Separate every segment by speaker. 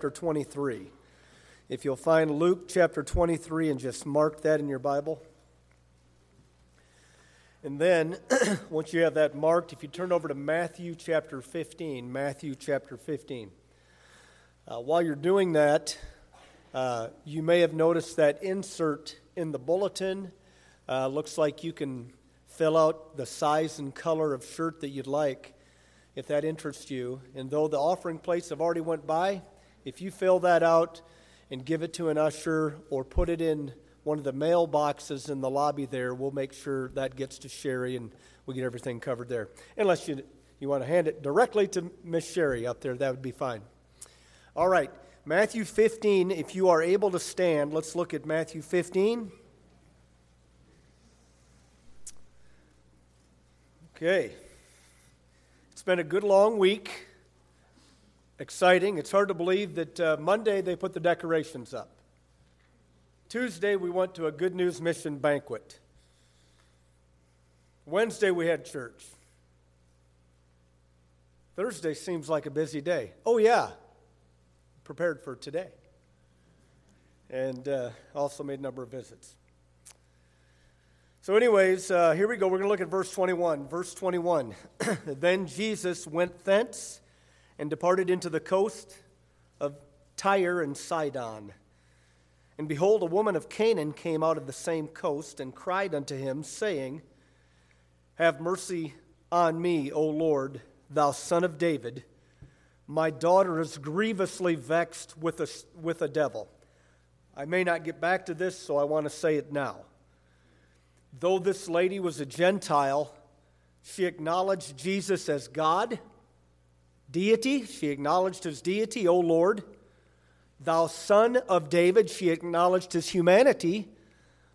Speaker 1: chapter 23. If you'll find Luke chapter 23 and just mark that in your Bible. And then, once you have that marked, if you turn over to Matthew chapter 15, Matthew chapter 15. Uh, while you're doing that, uh, you may have noticed that insert in the bulletin. Uh, looks like you can fill out the size and color of shirt that you'd like if that interests you. And though the offering plates have already went by, if you fill that out and give it to an usher or put it in one of the mailboxes in the lobby there, we'll make sure that gets to Sherry and we get everything covered there. Unless you, you want to hand it directly to Miss Sherry up there, that would be fine. All right, Matthew 15, if you are able to stand, let's look at Matthew 15. Okay. It's been a good long week exciting. It's hard to believe that uh, Monday they put the decorations up. Tuesday we went to a Good News Mission banquet. Wednesday we had church. Thursday seems like a busy day. Oh, yeah, prepared for today. And uh, also made a number of visits. So, anyways, uh, here we go. We're going to look at verse 21. Verse 21. then Jesus went thence and departed into the coast of Tyre and Sidon. And behold, a woman of Canaan came out of the same coast and cried unto him, saying, Have mercy on me, O Lord, thou son of David. My daughter is grievously vexed with a, with a devil. I may not get back to this, so I want to say it now. Though this lady was a Gentile, she acknowledged Jesus as God deity. She acknowledged his deity, O Lord. Thou son of David, she acknowledged his humanity,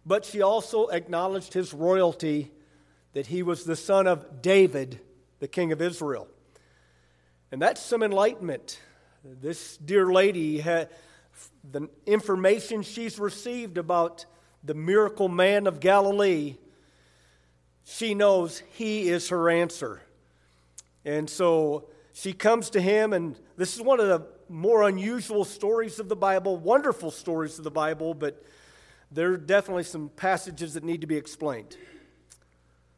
Speaker 1: but she also acknowledged his royalty, that he was the son of David, the king of Israel. And that's some enlightenment. This dear lady had the information she's received about the miracle man of Galilee, she knows he is her answer. And so she comes to him, and this is one of the more unusual stories of the Bible, wonderful stories of the Bible, but there are definitely some passages that need to be explained.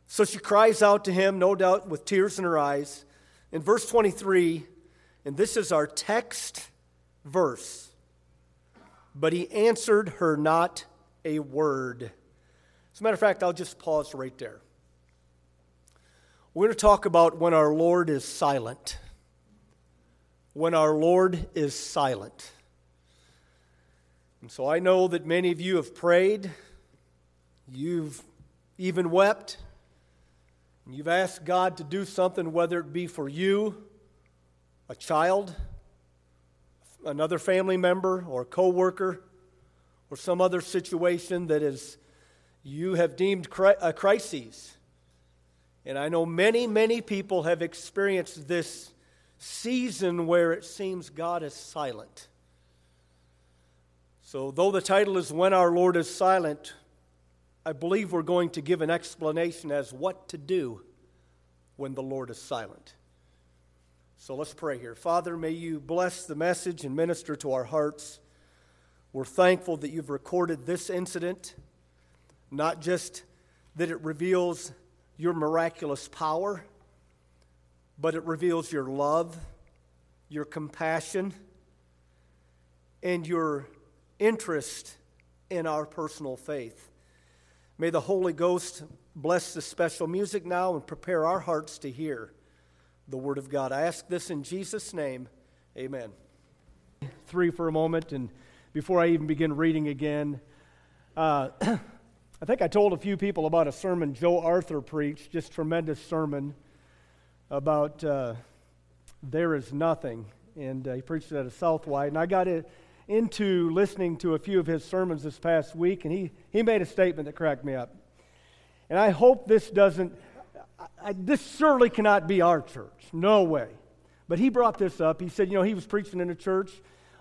Speaker 1: So she cries out to him, no doubt with tears in her eyes. In verse 23, and this is our text verse, but he answered her not a word. As a matter of fact, I'll just pause right there. We're going to talk about when our Lord is silent when our Lord is silent. And so I know that many of you have prayed, you've even wept, and you've asked God to do something, whether it be for you, a child, another family member, or a coworker, or some other situation that is you have deemed a crisis. And I know many, many people have experienced this season where it seems God is silent. So, though the title is When Our Lord is Silent, I believe we're going to give an explanation as what to do when the Lord is silent. So let's pray here. Father, may you bless the message and minister to our hearts. We're thankful that you've recorded this incident, not just that it reveals your miraculous power but it reveals your love, your compassion, and your interest in our personal faith. May the Holy Ghost bless the special music now and prepare our hearts to hear the Word of God. I ask this in Jesus' name. Amen. Three for a moment, and before I even begin reading again, uh, I think I told a few people about a sermon Joe Arthur preached, just tremendous sermon about uh, there is nothing. And uh, he preached it at a Southwide. And I got it into listening to a few of his sermons this past week, and he, he made a statement that cracked me up. And I hope this doesn't, I, I, this surely cannot be our church. No way. But he brought this up. He said, you know, he was preaching in a church,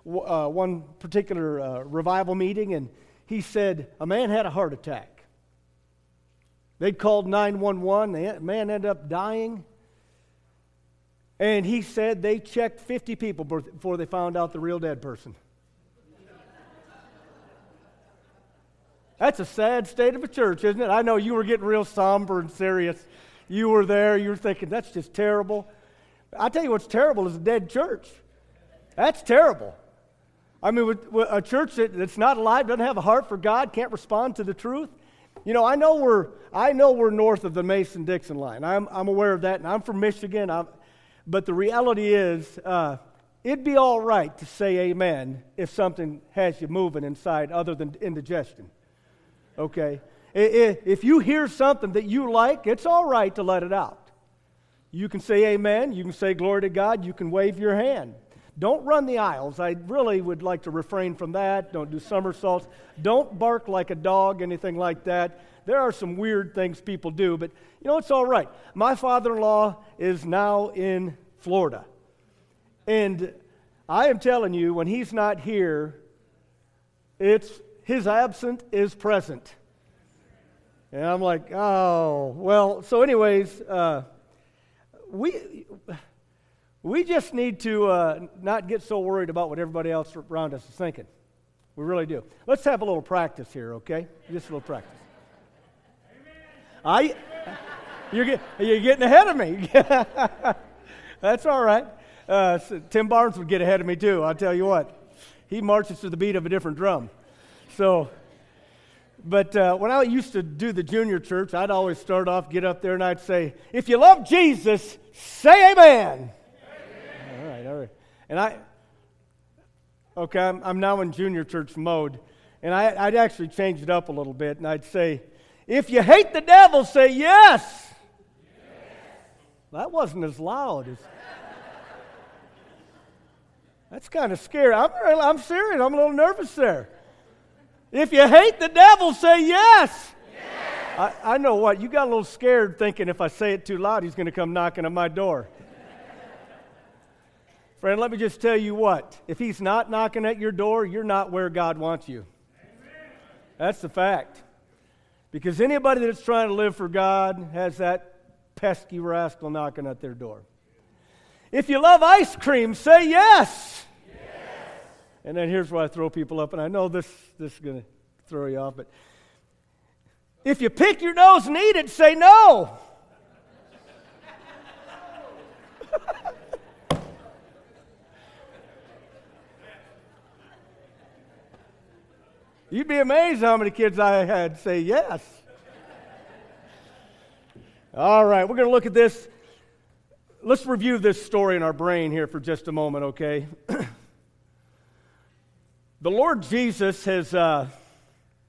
Speaker 1: uh, one particular uh, revival meeting, and he said, a man had a heart attack. They'd called 911, the man ended up dying. And he said they checked 50 people before they found out the real dead person. That's a sad state of a church, isn't it? I know you were getting real somber and serious. You were there, you were thinking, that's just terrible. I tell you what's terrible is a dead church. That's terrible. I mean, with, with a church that, that's not alive, doesn't have a heart for God, can't respond to the truth. You know, I know we're, I know we're north of the Mason Dixon line. I'm, I'm aware of that, and I'm from Michigan. I'm, but the reality is, uh, it'd be all right to say amen if something has you moving inside other than indigestion. Okay? If you hear something that you like, it's all right to let it out. You can say amen. You can say glory to God. You can wave your hand. Don't run the aisles. I really would like to refrain from that. Don't do somersaults. Don't bark like a dog, anything like that. There are some weird things people do, but you know, it's all right. My father in law is now in Florida. And I am telling you, when he's not here, it's his absent is present. And I'm like, oh, well, so, anyways, uh, we, we just need to uh, not get so worried about what everybody else around us is thinking. We really do. Let's have a little practice here, okay? Just a little practice. I, you're, get, you're getting ahead of me. That's all right. Uh, Tim Barnes would get ahead of me too, I'll tell you what. He marches to the beat of a different drum. So, but uh, when I used to do the junior church, I'd always start off, get up there, and I'd say, If you love Jesus, say amen. amen. All right, all right. And I, okay, I'm, I'm now in junior church mode, and I, I, would actually change it up a little bit, and I'd say, If you hate the devil, say yes. yes. That wasn't as loud as. That's kind of scary. I'm, I'm serious. I'm a little nervous there. If you hate the devil, say yes. yes. I, I know what. You got a little scared thinking if I say it too loud, he's going to come knocking on my door. Friend, let me just tell you what. If he's not knocking at your door, you're not where God wants you. Amen. That's the fact. Because anybody that's trying to live for God has that pesky rascal knocking at their door. If you love ice cream, say yes. yes. And then here's where I throw people up, and I know this, this is going to throw you off, but if you pick your nose and eat it, say no. You'd be amazed how many kids I had say yes. All right, we're going to look at this let's review this story in our brain here for just a moment, okay? the Lord Jesus has, uh,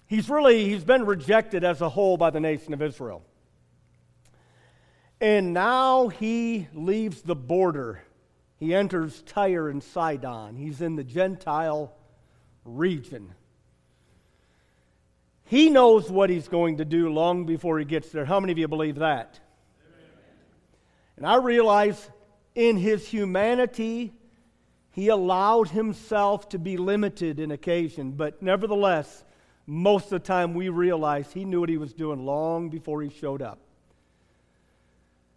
Speaker 1: he's really, he's been rejected as a whole by the nation of Israel. And now he leaves the border. He enters Tyre and Sidon. He's in the Gentile region. He knows what he's going to do long before he gets there. How many of you believe that? And I realize in his humanity, he allowed himself to be limited in occasion, but nevertheless, most of the time we realize he knew what he was doing long before he showed up.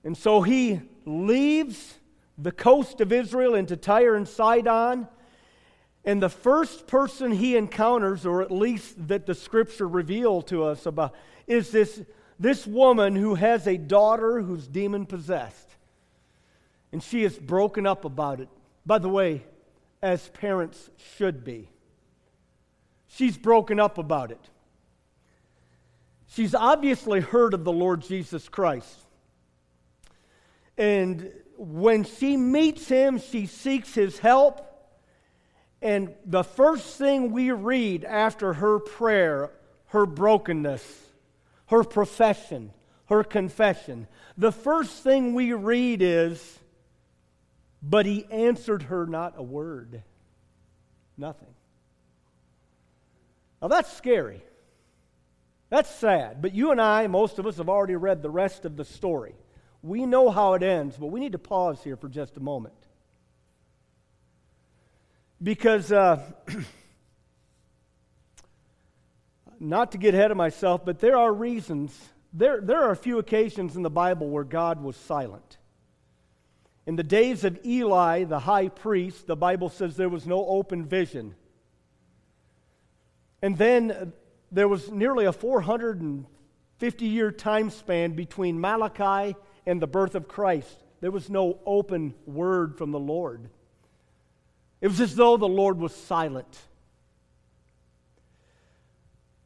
Speaker 1: And so he leaves the coast of Israel into Tyre and Sidon. And the first person he encounters, or at least that the scripture reveal to us about, is this, this woman who has a daughter who's demon possessed. And she is broken up about it. By the way, as parents should be. She's broken up about it. She's obviously heard of the Lord Jesus Christ. And when she meets him, she seeks his help. And the first thing we read after her prayer, her brokenness, her profession, her confession, the first thing we read is but he answered her not a word. Nothing. Now that's scary. That's sad. But you and I, most of us, have already read the rest of the story. We know how it ends, but we need to pause here for just a moment. Because, uh, not to get ahead of myself, but there are reasons, there, there are a few occasions in the Bible where God was silent. In the days of Eli, the high priest, the Bible says there was no open vision. And then there was nearly a 450 year time span between Malachi and the birth of Christ. There was no open word from the Lord. It was as though the Lord was silent.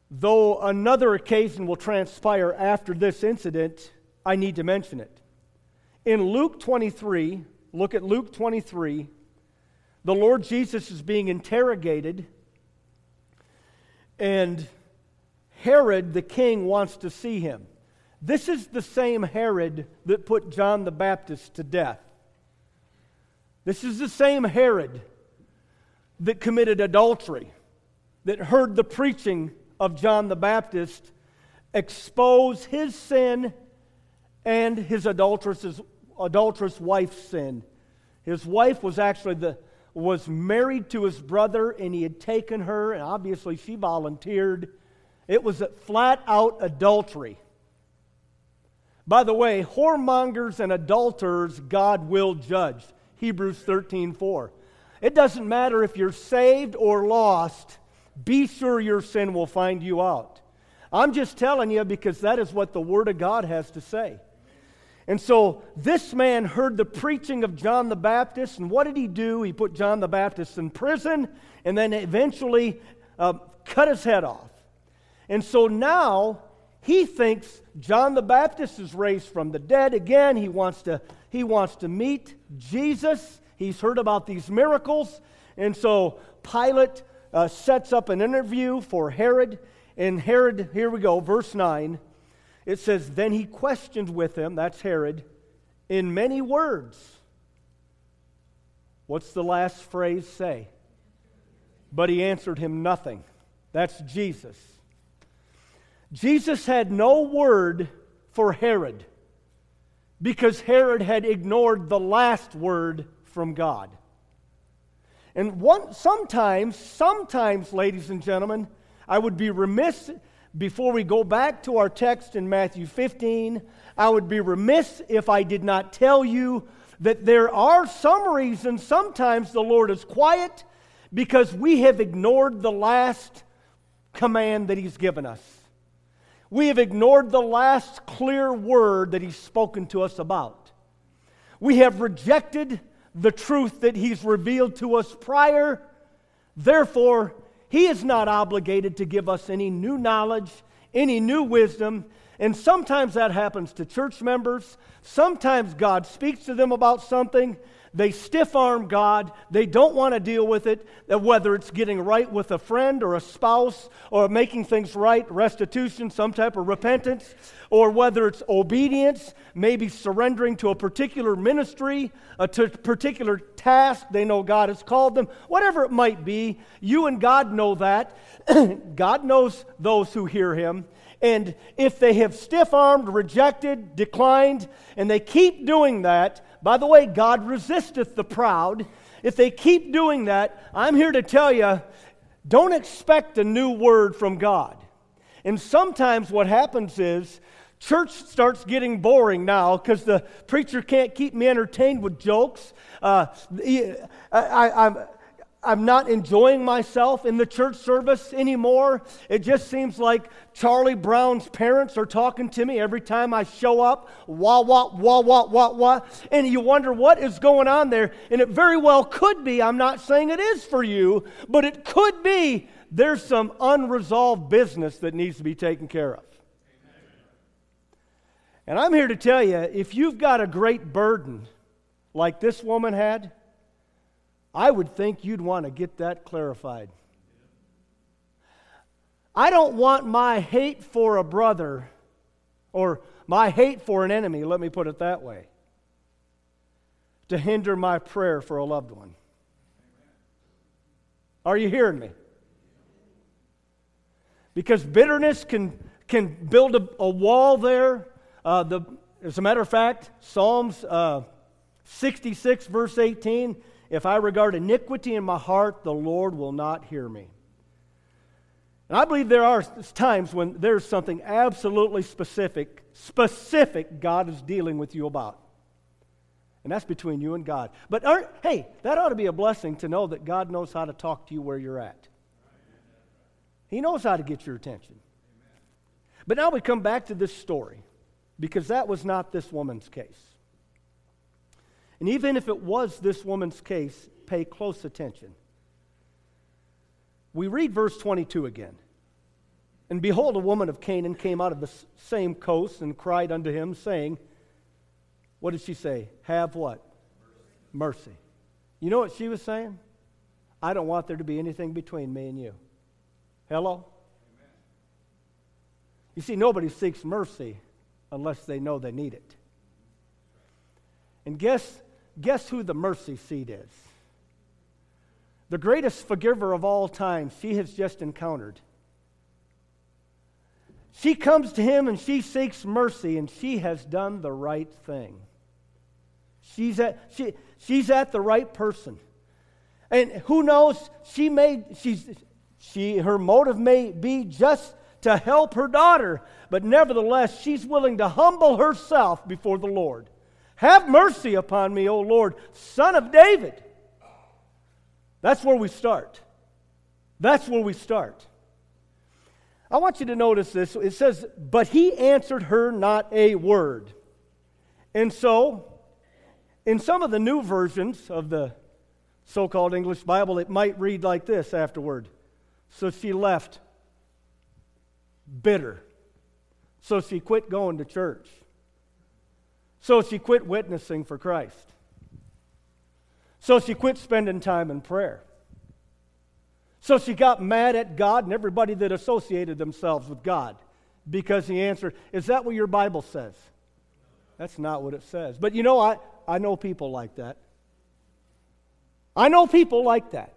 Speaker 1: Though another occasion will transpire after this incident, I need to mention it. In Luke 23, look at Luke 23, the Lord Jesus is being interrogated, and Herod the king wants to see him. This is the same Herod that put John the Baptist to death. This is the same Herod that committed adultery, that heard the preaching of John the Baptist expose his sin and his adulterous, adulterous wife's sin. His wife was actually the was married to his brother and he had taken her and obviously she volunteered. It was a flat out adultery. By the way, whoremongers and adulterers God will judge. Hebrews 13:4. It doesn't matter if you're saved or lost, be sure your sin will find you out. I'm just telling you because that is what the Word of God has to say. And so this man heard the preaching of John the Baptist, and what did he do? He put John the Baptist in prison and then eventually uh, cut his head off. And so now he thinks John the Baptist is raised from the dead again. He wants to, he wants to meet Jesus. He's heard about these miracles. And so Pilate uh, sets up an interview for Herod. And Herod, here we go, verse 9. It says, Then he questioned with him, that's Herod, in many words. What's the last phrase say? But he answered him nothing. That's Jesus. Jesus had no word for Herod because Herod had ignored the last word from God. And one, sometimes, sometimes, ladies and gentlemen, I would be remiss before we go back to our text in Matthew 15. I would be remiss if I did not tell you that there are some reasons sometimes the Lord is quiet because we have ignored the last command that He's given us. We have ignored the last clear word that He's spoken to us about. We have rejected the truth that He's revealed to us prior. Therefore, He is not obligated to give us any new knowledge, any new wisdom. And sometimes that happens to church members. Sometimes God speaks to them about something, they stiff arm God. They don't want to deal with it, uh, whether it's getting right with a friend or a spouse or making things right, restitution, some type of repentance, or whether it's obedience, maybe surrendering to a particular ministry, a t- particular task they know God has called them, whatever it might be. You and God know that. God knows those who hear Him. And if they have stiff armed, rejected, declined, and they keep doing that, by the way, God resisteth the proud. If they keep doing that, I'm here to tell you don't expect a new word from God. And sometimes what happens is church starts getting boring now because the preacher can't keep me entertained with jokes. Uh, I, I, I'm not enjoying myself in the church service anymore. It just seems like Charlie Brown's parents are talking to me every time I show up. Wah, wah, wah, wah, wah, wah. And you wonder what is going on there. And it very well could be, I'm not saying it is for you, but it could be there's some unresolved business that needs to be taken care of. And I'm here to tell you if you've got a great burden like this woman had, I would think you'd want to get that clarified. I don't want my hate for a brother or my hate for an enemy, let me put it that way, to hinder my prayer for a loved one. Are you hearing me? Because bitterness can, can build a, a wall there. Uh, the, as a matter of fact, Psalms uh, 66, verse 18 if I regard iniquity in my heart, the Lord will not hear me. And I believe there are times when there's something absolutely specific, specific God is dealing with you about. And that's between you and God. But hey, that ought to be a blessing to know that God knows how to talk to you where you're at. He knows how to get your attention. But now we come back to this story because that was not this woman's case. And even if it was this woman's case, pay close attention. We read verse 22 again. And behold, a woman of Canaan came out of the same coast and cried unto him, saying, What did she say? Have what? Mercy. Mercy. You know what she was saying? I don't want there to be anything between me and you. Hello? You see, nobody seeks mercy unless they know they need it. And guess, guess who the mercy seat is? The greatest forgiver of all time, she has just encountered. She comes to him and she seeks mercy, and she has done the right thing. She's at, she, she's at the right person. And who knows, she may, she's, she, her motive may be just to help her daughter, but nevertheless, she's willing to humble herself before the Lord. Have mercy upon me, O Lord, son of David. That's where we start. That's where we start. I want you to notice this. It says, But he answered her not a word. And so, in some of the new versions of the so called English Bible, it might read like this afterward. So she left bitter. So she quit going to church. So she quit witnessing for Christ. So she quit spending time in prayer. So she got mad at God and everybody that associated themselves with God because he answered, Is that what your Bible says? That's not what it says. But you know, I, I know people like that. I know people like that.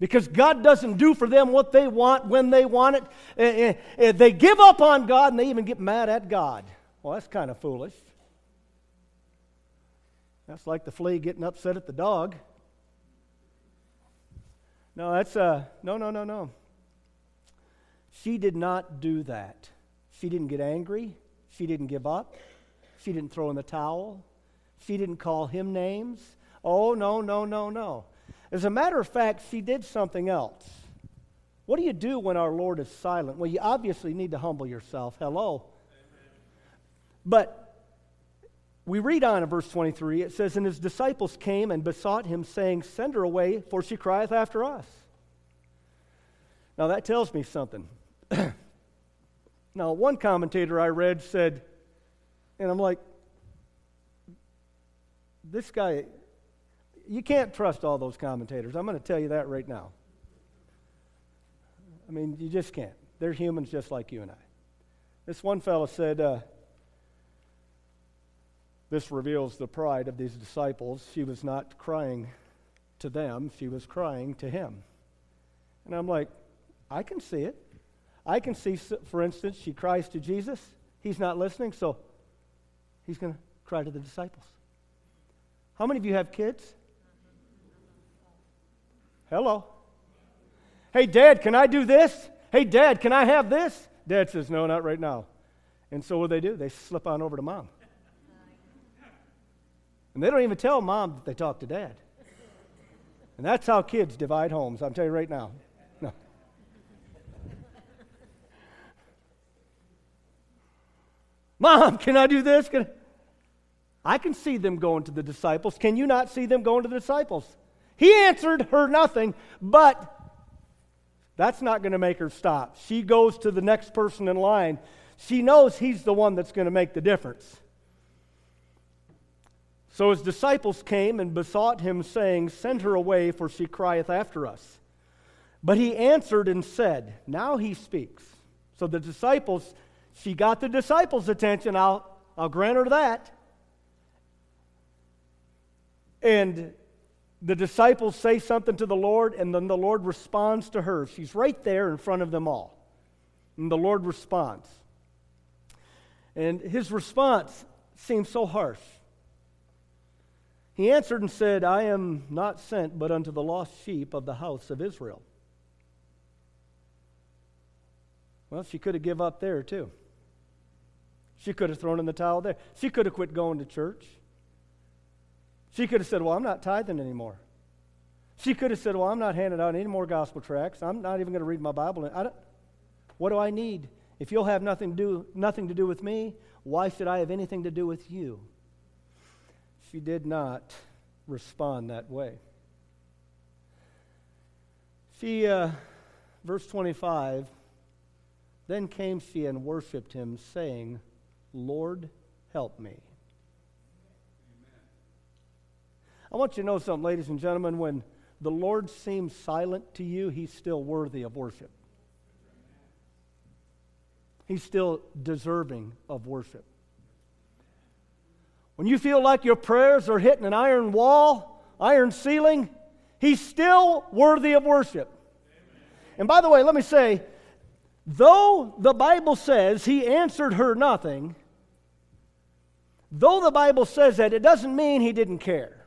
Speaker 1: Because God doesn't do for them what they want when they want it. Eh, eh, eh, they give up on God and they even get mad at God. Well, that's kind of foolish. That's like the flea getting upset at the dog. No, that's uh no no no no. She did not do that. She didn't get angry. She didn't give up. She didn't throw in the towel. She didn't call him names. Oh no no no no. As a matter of fact, she did something else. What do you do when our Lord is silent? Well, you obviously need to humble yourself. Hello. But we read on in verse 23, it says, And his disciples came and besought him, saying, Send her away, for she crieth after us. Now that tells me something. now, one commentator I read said, and I'm like, this guy, you can't trust all those commentators. I'm going to tell you that right now. I mean, you just can't. They're humans just like you and I. This one fellow said, uh, this reveals the pride of these disciples. She was not crying to them, she was crying to him. And I'm like, I can see it. I can see, for instance, she cries to Jesus. He's not listening, so he's going to cry to the disciples. How many of you have kids? Hello. Hey, Dad, can I do this? Hey, Dad, can I have this? Dad says, No, not right now. And so what do they do? They slip on over to mom. And they don't even tell mom that they talk to dad. And that's how kids divide homes, I'm telling you right now. No. Mom, can I do this? Can I... I can see them going to the disciples. Can you not see them going to the disciples? He answered her nothing, but that's not going to make her stop. She goes to the next person in line. She knows he's the one that's going to make the difference. So his disciples came and besought him, saying, Send her away, for she crieth after us. But he answered and said, Now he speaks. So the disciples, she got the disciples' attention. I'll, I'll grant her that. And the disciples say something to the Lord, and then the Lord responds to her. She's right there in front of them all. And the Lord responds. And his response seems so harsh. He answered and said, I am not sent but unto the lost sheep of the house of Israel. Well, she could have give up there too. She could have thrown in the towel there. She could have quit going to church. She could have said, Well, I'm not tithing anymore. She could have said, Well, I'm not handing out any more gospel tracts. I'm not even going to read my Bible. What do I need? If you'll have nothing to, do, nothing to do with me, why should I have anything to do with you? She did not respond that way. She, uh, verse 25, then came she and worshiped him, saying, Lord, help me. I want you to know something, ladies and gentlemen. When the Lord seems silent to you, he's still worthy of worship. He's still deserving of worship. When you feel like your prayers are hitting an iron wall, iron ceiling, he's still worthy of worship. And by the way, let me say, though the Bible says he answered her nothing, though the Bible says that, it doesn't mean he didn't care.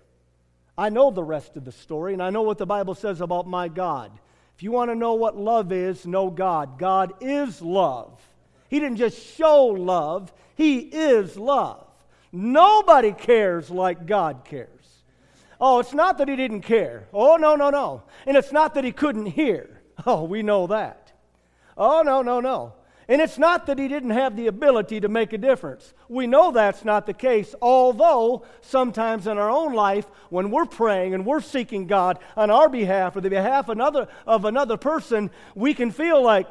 Speaker 1: I know the rest of the story, and I know what the Bible says about my God. If you want to know what love is, know God. God is love. He didn't just show love, He is love. Nobody cares like God cares. Oh, it's not that He didn't care. Oh, no, no, no. And it's not that He couldn't hear. Oh, we know that. Oh, no, no, no. And it's not that he didn't have the ability to make a difference. We know that's not the case, although sometimes in our own life, when we're praying and we're seeking God on our behalf or the behalf of another, of another person, we can feel like,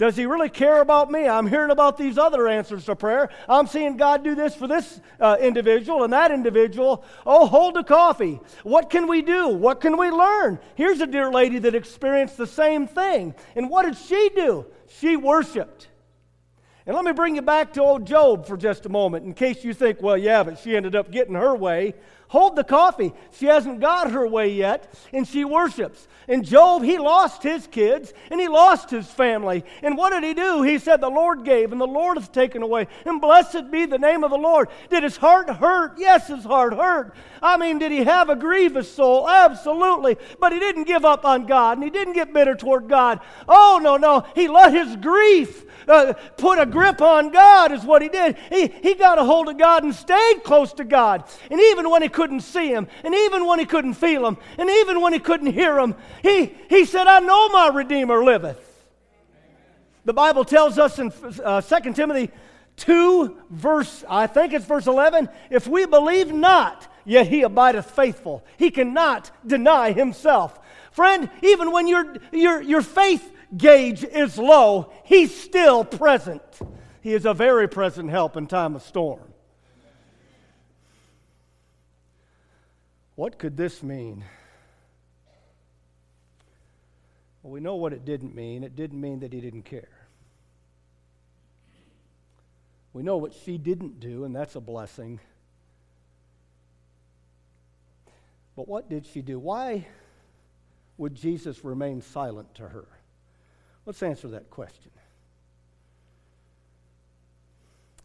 Speaker 1: does he really care about me? I'm hearing about these other answers to prayer. I'm seeing God do this for this uh, individual and that individual. Oh, hold the coffee. What can we do? What can we learn? Here's a dear lady that experienced the same thing. And what did she do? She worshiped. And let me bring you back to old Job for just a moment, in case you think, well, yeah, but she ended up getting her way. Hold the coffee. She hasn't got her way yet, and she worships. And Job, he lost his kids and he lost his family. And what did he do? He said, The Lord gave and the Lord has taken away. And blessed be the name of the Lord. Did his heart hurt? Yes, his heart hurt. I mean, did he have a grievous soul? Absolutely. But he didn't give up on God and he didn't get bitter toward God. Oh, no, no. He let his grief uh, put a grip on God, is what he did. He, he got a hold of God and stayed close to God. And even when he couldn't see him, and even when he couldn't feel him, and even when he couldn't hear him, he, he said, I know my Redeemer liveth. The Bible tells us in uh, 2 Timothy 2, verse, I think it's verse 11, if we believe not, yet he abideth faithful. He cannot deny himself. Friend, even when your, your, your faith gauge is low, he's still present. He is a very present help in time of storm. What could this mean? Well, we know what it didn't mean. It didn't mean that he didn't care. We know what she didn't do, and that's a blessing. But what did she do? Why would Jesus remain silent to her? Let's answer that question.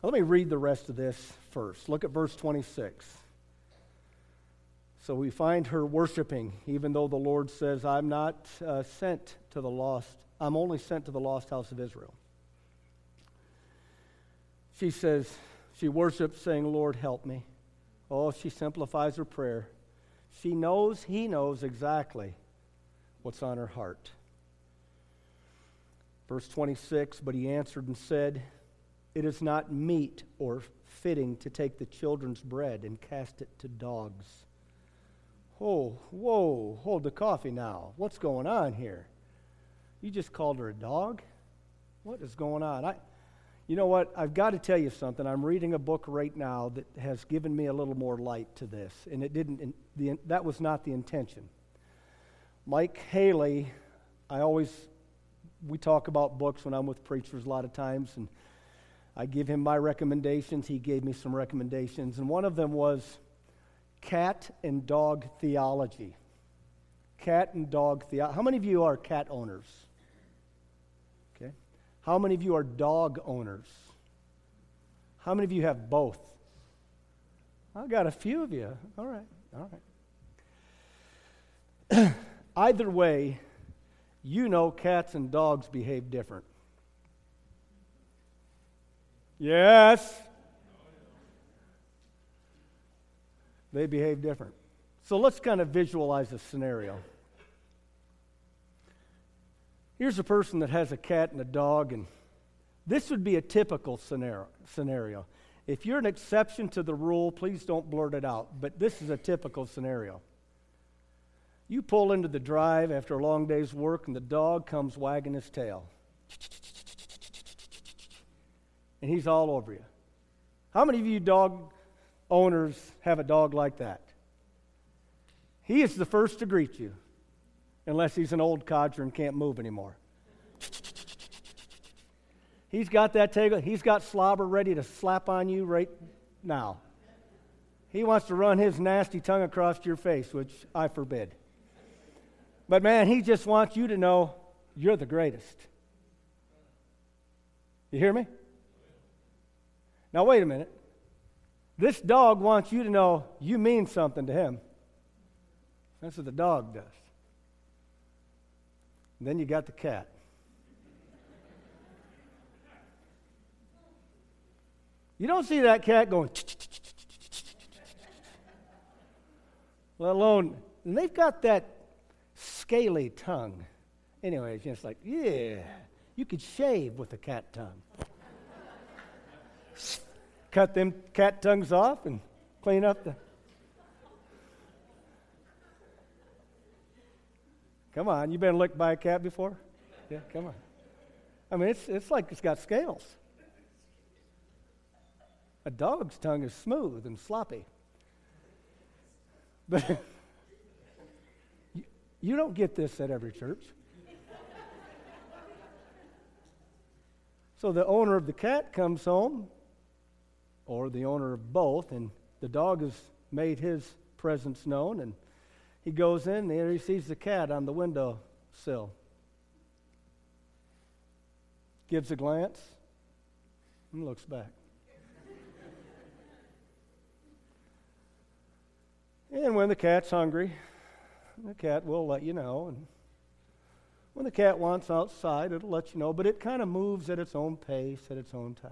Speaker 1: Let me read the rest of this first. Look at verse 26. So we find her worshiping, even though the Lord says, I'm not uh, sent to the lost, I'm only sent to the lost house of Israel. She says, she worships, saying, Lord, help me. Oh, she simplifies her prayer. She knows, he knows exactly what's on her heart. Verse 26 But he answered and said, It is not meet or fitting to take the children's bread and cast it to dogs. Oh, whoa, hold the coffee now. What's going on here? You just called her a dog? What is going on? I, you know what? I've got to tell you something. I'm reading a book right now that has given me a little more light to this, and it didn't. The, that was not the intention. Mike Haley, I always we talk about books when I'm with preachers a lot of times, and I give him my recommendations. He gave me some recommendations, and one of them was cat and dog theology. Cat and dog theology. How many of you are cat owners? Okay. How many of you are dog owners? How many of you have both? I got a few of you. All right. All right. Either way, you know cats and dogs behave different. Yes. They behave different. So let's kind of visualize a scenario. Here's a person that has a cat and a dog, and this would be a typical scenario. If you're an exception to the rule, please don't blurt it out, but this is a typical scenario. You pull into the drive after a long day's work, and the dog comes wagging his tail. And he's all over you. How many of you dog owners have a dog like that? He is the first to greet you, unless he's an old codger and can't move anymore. He's got that tail, he's got slobber ready to slap on you right now. He wants to run his nasty tongue across your face, which I forbid. But man, he just wants you to know you're the greatest. You hear me? Now, wait a minute. This dog wants you to know you mean something to him. That's what the dog does. And then you got the cat. You don't see that cat going, let alone, and they've got that scaly tongue. Anyway, it's just like, yeah, you could shave with a cat tongue. Cut them cat tongues off and clean up the. Come on, you been licked by a cat before? Yeah, come on. I mean, it's, it's like it's got scales. A dog's tongue is smooth and sloppy. But you, you don't get this at every church. so the owner of the cat comes home, or the owner of both, and the dog has made his presence known, and he goes in there, he sees the cat on the window sill. Gives a glance and looks back. And when the cat's hungry, the cat will let you know. And when the cat wants outside, it'll let you know, but it kind of moves at its own pace, at its own time.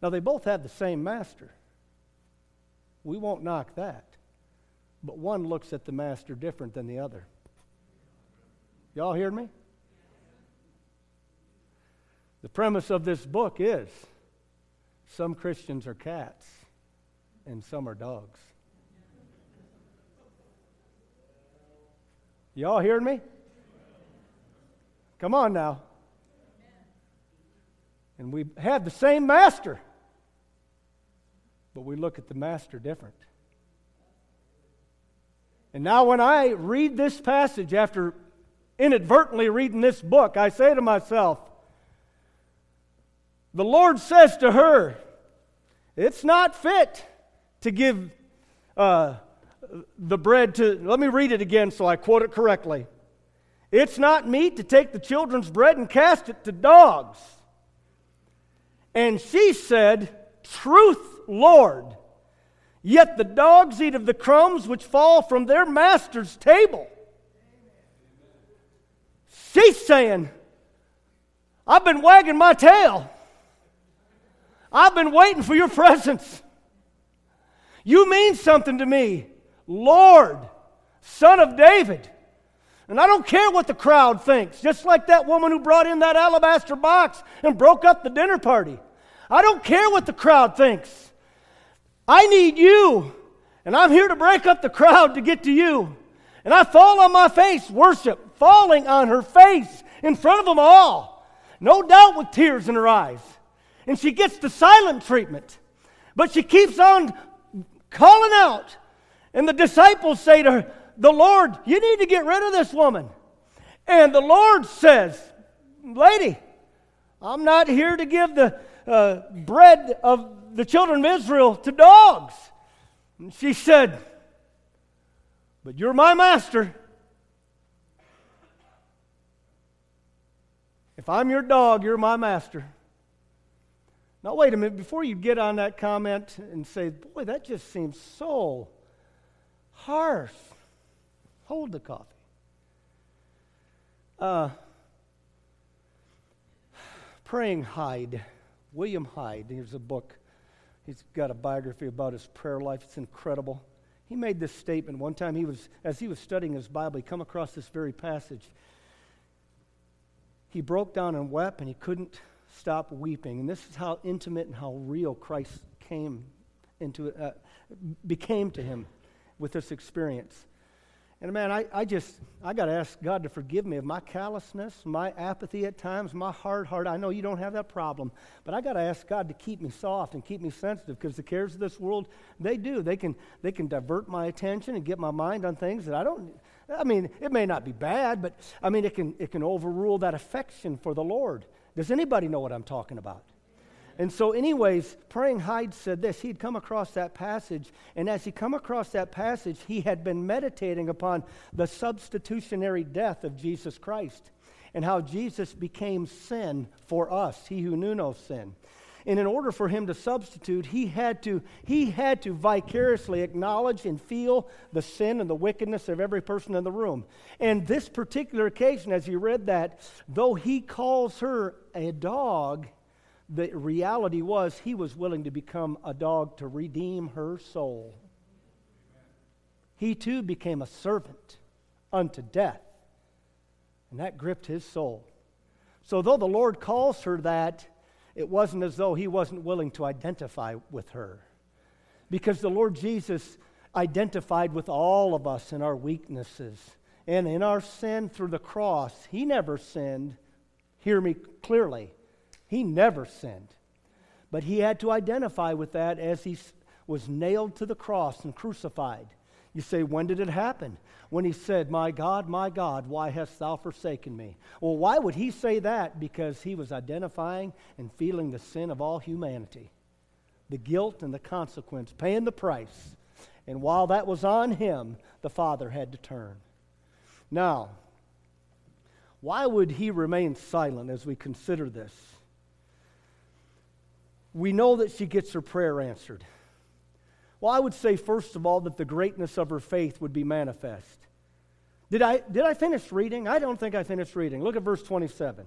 Speaker 1: Now, they both have the same master. We won't knock that. But one looks at the master different than the other. Y'all hear me? The premise of this book is some Christians are cats and some are dogs. Y'all hearing me? Come on now. And we have the same master, but we look at the master different. And now, when I read this passage after inadvertently reading this book, I say to myself, the Lord says to her, It's not fit to give uh, the bread to, let me read it again so I quote it correctly. It's not meet to take the children's bread and cast it to dogs. And she said, Truth, Lord. Yet the dogs eat of the crumbs which fall from their master's table. She's saying, I've been wagging my tail. I've been waiting for your presence. You mean something to me, Lord, Son of David. And I don't care what the crowd thinks, just like that woman who brought in that alabaster box and broke up the dinner party. I don't care what the crowd thinks. I need you, and I'm here to break up the crowd to get to you. And I fall on my face, worship, falling on her face in front of them all, no doubt with tears in her eyes. And she gets the silent treatment. But she keeps on calling out. And the disciples say to her, The Lord, you need to get rid of this woman. And the Lord says, Lady, I'm not here to give the uh, bread of the children of Israel to dogs. And she said, But you're my master. If I'm your dog, you're my master. Now, wait a minute, before you get on that comment and say, boy, that just seems so harsh, hold the coffee. Uh, Praying Hyde, William Hyde, here's a book. He's got a biography about his prayer life. It's incredible. He made this statement one time. He was, as he was studying his Bible, he come across this very passage. He broke down and wept, and he couldn't stop weeping. And this is how intimate and how real Christ came into uh, became to him with this experience. And man, I, I just, I got to ask God to forgive me of my callousness, my apathy at times, my hard heart. I know you don't have that problem, but I got to ask God to keep me soft and keep me sensitive because the cares of this world, they do. They can, they can divert my attention and get my mind on things that I don't, I mean, it may not be bad, but I mean, it can, it can overrule that affection for the Lord. Does anybody know what I'm talking about? And so, anyways, Praying Hyde said this. He'd come across that passage, and as he come across that passage, he had been meditating upon the substitutionary death of Jesus Christ and how Jesus became sin for us, he who knew no sin. And in order for him to substitute, he had to, he had to vicariously acknowledge and feel the sin and the wickedness of every person in the room. And this particular occasion, as he read that, though he calls her a dog, the reality was he was willing to become a dog to redeem her soul. He too became a servant unto death. And that gripped his soul. So, though the Lord calls her that, it wasn't as though he wasn't willing to identify with her. Because the Lord Jesus identified with all of us in our weaknesses and in our sin through the cross. He never sinned. Hear me clearly. He never sinned. But he had to identify with that as he was nailed to the cross and crucified. You say, when did it happen? When he said, My God, my God, why hast thou forsaken me? Well, why would he say that? Because he was identifying and feeling the sin of all humanity, the guilt and the consequence, paying the price. And while that was on him, the Father had to turn. Now, why would he remain silent as we consider this? We know that she gets her prayer answered. Well, I would say, first of all, that the greatness of her faith would be manifest. Did I, did I finish reading? I don't think I finished reading. Look at verse 27.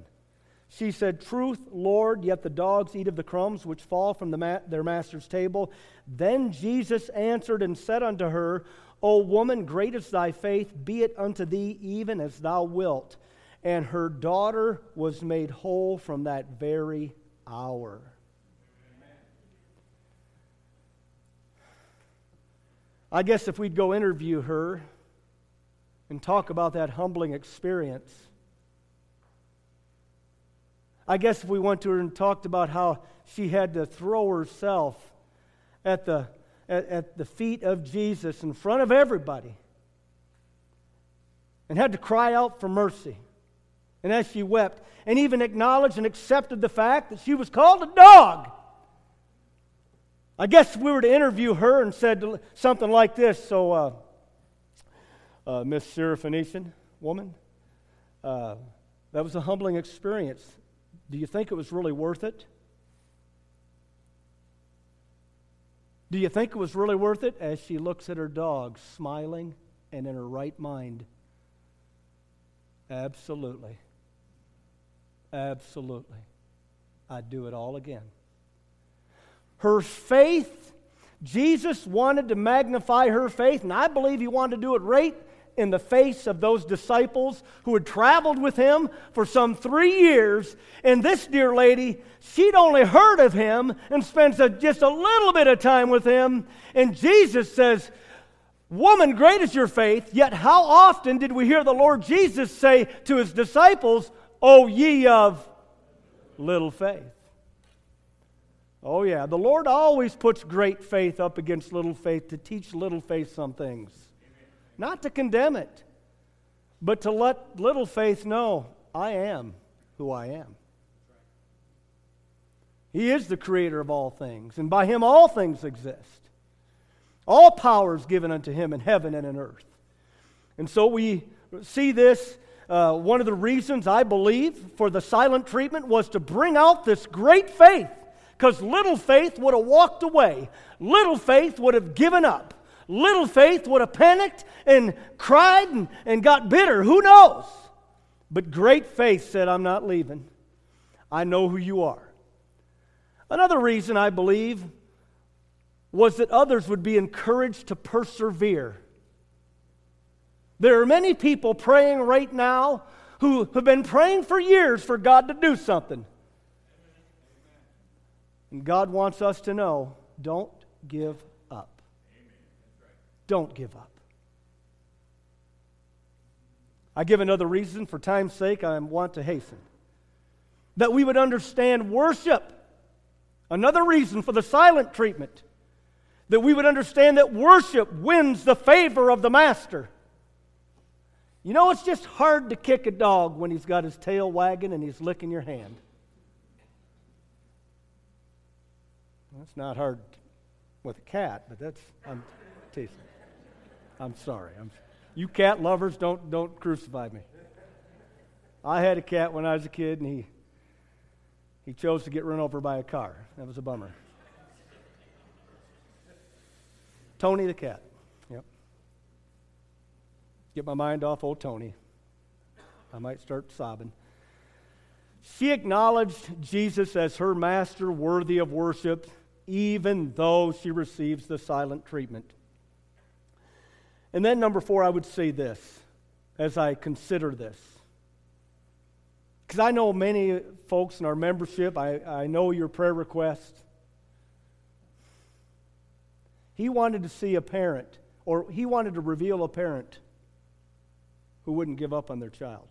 Speaker 1: She said, Truth, Lord, yet the dogs eat of the crumbs which fall from the ma- their master's table. Then Jesus answered and said unto her, O woman, great is thy faith, be it unto thee even as thou wilt. And her daughter was made whole from that very hour. I guess if we'd go interview her and talk about that humbling experience, I guess if we went to her and talked about how she had to throw herself at the, at, at the feet of Jesus in front of everybody and had to cry out for mercy. And as she wept, and even acknowledged and accepted the fact that she was called a dog. I guess we were to interview her and said something like this, so, uh, uh, Miss Syrophoenician woman, uh, that was a humbling experience. Do you think it was really worth it? Do you think it was really worth it? As she looks at her dog, smiling and in her right mind. Absolutely. Absolutely. I'd do it all again. Her faith, Jesus wanted to magnify her faith, and I believe he wanted to do it right in the face of those disciples who had traveled with him for some three years. And this dear lady, she'd only heard of him and spends a, just a little bit of time with him. And Jesus says, Woman, great is your faith. Yet, how often did we hear the Lord Jesus say to his disciples, O ye of little faith? Oh, yeah. The Lord always puts great faith up against little faith to teach little faith some things. Not to condemn it, but to let little faith know I am who I am. He is the creator of all things, and by him all things exist. All power is given unto him in heaven and in earth. And so we see this. Uh, one of the reasons I believe for the silent treatment was to bring out this great faith because little faith would have walked away. Little faith would have given up. Little faith would have panicked and cried and, and got bitter. Who knows? But great faith said, I'm not leaving. I know who you are. Another reason I believe was that others would be encouraged to persevere. There are many people praying right now who have been praying for years for God to do something. And God wants us to know don't give up. Don't give up. I give another reason, for time's sake, I want to hasten. That we would understand worship. Another reason for the silent treatment. That we would understand that worship wins the favor of the master. You know, it's just hard to kick a dog when he's got his tail wagging and he's licking your hand. That's not hard with a cat, but that's I'm teasing. I'm sorry. I'm, you cat lovers, don't don't crucify me. I had a cat when I was a kid, and he he chose to get run over by a car. That was a bummer. Tony the cat. Yep. Get my mind off old Tony. I might start sobbing. She acknowledged Jesus as her master, worthy of worship even though she receives the silent treatment. And then, number four, I would say this as I consider this. Because I know many folks in our membership, I, I know your prayer request. He wanted to see a parent, or he wanted to reveal a parent who wouldn't give up on their child.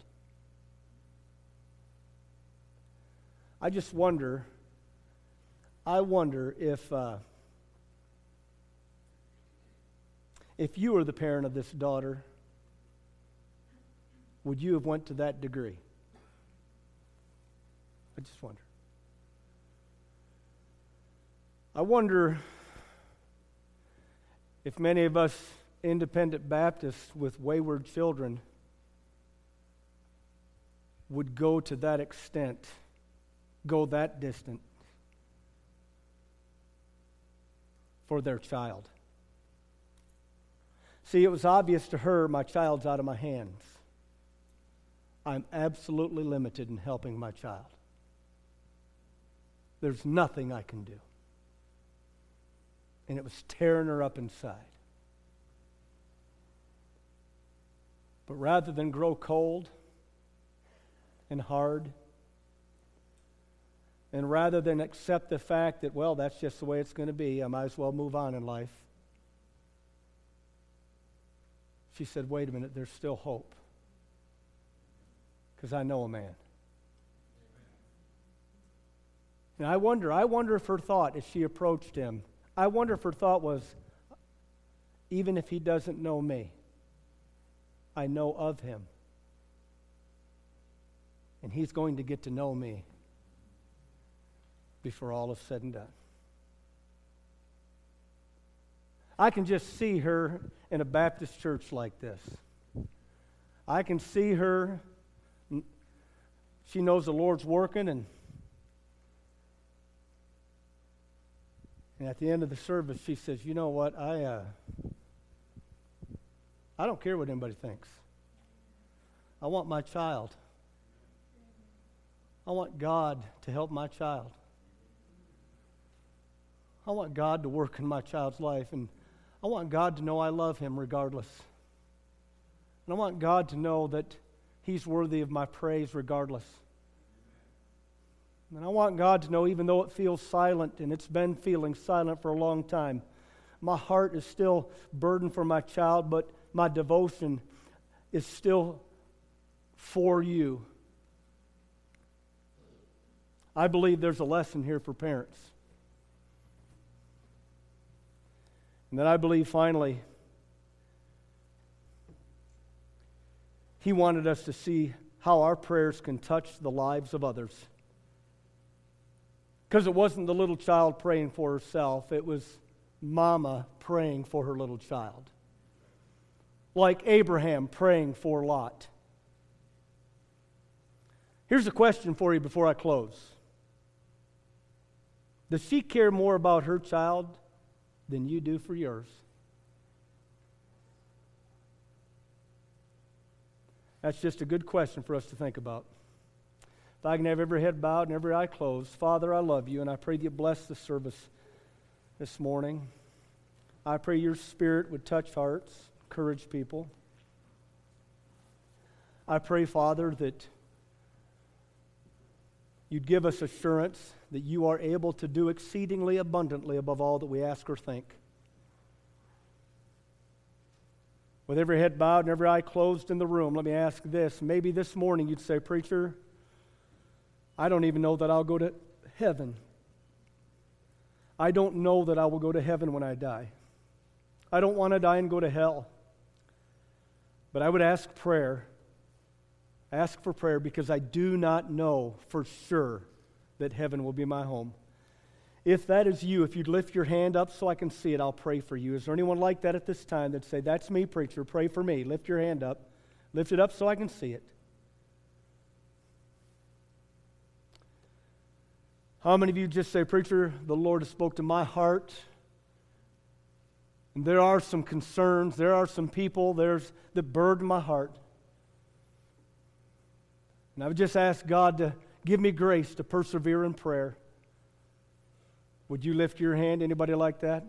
Speaker 1: I just wonder I wonder if, uh, if you were the parent of this daughter, would you have went to that degree? I just wonder. I wonder if many of us independent Baptists with wayward children would go to that extent, go that distant for their child. See, it was obvious to her my child's out of my hands. I'm absolutely limited in helping my child. There's nothing I can do. And it was tearing her up inside. But rather than grow cold and hard, and rather than accept the fact that, well, that's just the way it's going to be, I might as well move on in life, she said, wait a minute, there's still hope. Because I know a man. And I wonder, I wonder if her thought as she approached him, I wonder if her thought was, even if he doesn't know me, I know of him. And he's going to get to know me before all is said and done. I can just see her in a Baptist church like this. I can see her. She knows the Lord's working, and, and at the end of the service, she says, You know what? I, uh, I don't care what anybody thinks. I want my child. I want God to help my child. I want God to work in my child's life, and I want God to know I love him regardless. And I want God to know that he's worthy of my praise regardless. And I want God to know, even though it feels silent, and it's been feeling silent for a long time, my heart is still burdened for my child, but my devotion is still for you. I believe there's a lesson here for parents. And then I believe finally, he wanted us to see how our prayers can touch the lives of others. Because it wasn't the little child praying for herself, it was mama praying for her little child. Like Abraham praying for Lot. Here's a question for you before I close Does she care more about her child than you do for yours. That's just a good question for us to think about. If I can have every head bowed and every eye closed, Father, I love you, and I pray that you bless the service this morning. I pray your spirit would touch hearts, encourage people. I pray, Father, that you'd give us assurance that you are able to do exceedingly abundantly above all that we ask or think. With every head bowed and every eye closed in the room, let me ask this. Maybe this morning you'd say, Preacher, I don't even know that I'll go to heaven. I don't know that I will go to heaven when I die. I don't want to die and go to hell. But I would ask prayer. Ask for prayer because I do not know for sure that heaven will be my home. If that is you, if you'd lift your hand up so I can see it, I'll pray for you. Is there anyone like that at this time that say, That's me, preacher, pray for me? Lift your hand up. Lift it up so I can see it. How many of you just say, Preacher, the Lord has spoke to my heart? And there are some concerns, there are some people there's that burden my heart. And I would just ask God to give me grace to persevere in prayer. Would you lift your hand? Anybody like that?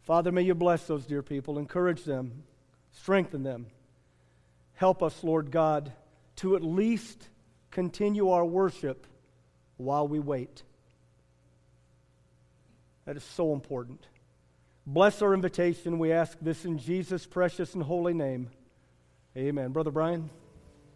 Speaker 1: Father, may you bless those dear people, encourage them, strengthen them. Help us, Lord God, to at least continue our worship while we wait. That is so important. Bless our invitation. We ask this in Jesus' precious and holy name. Amen. Brother Brian?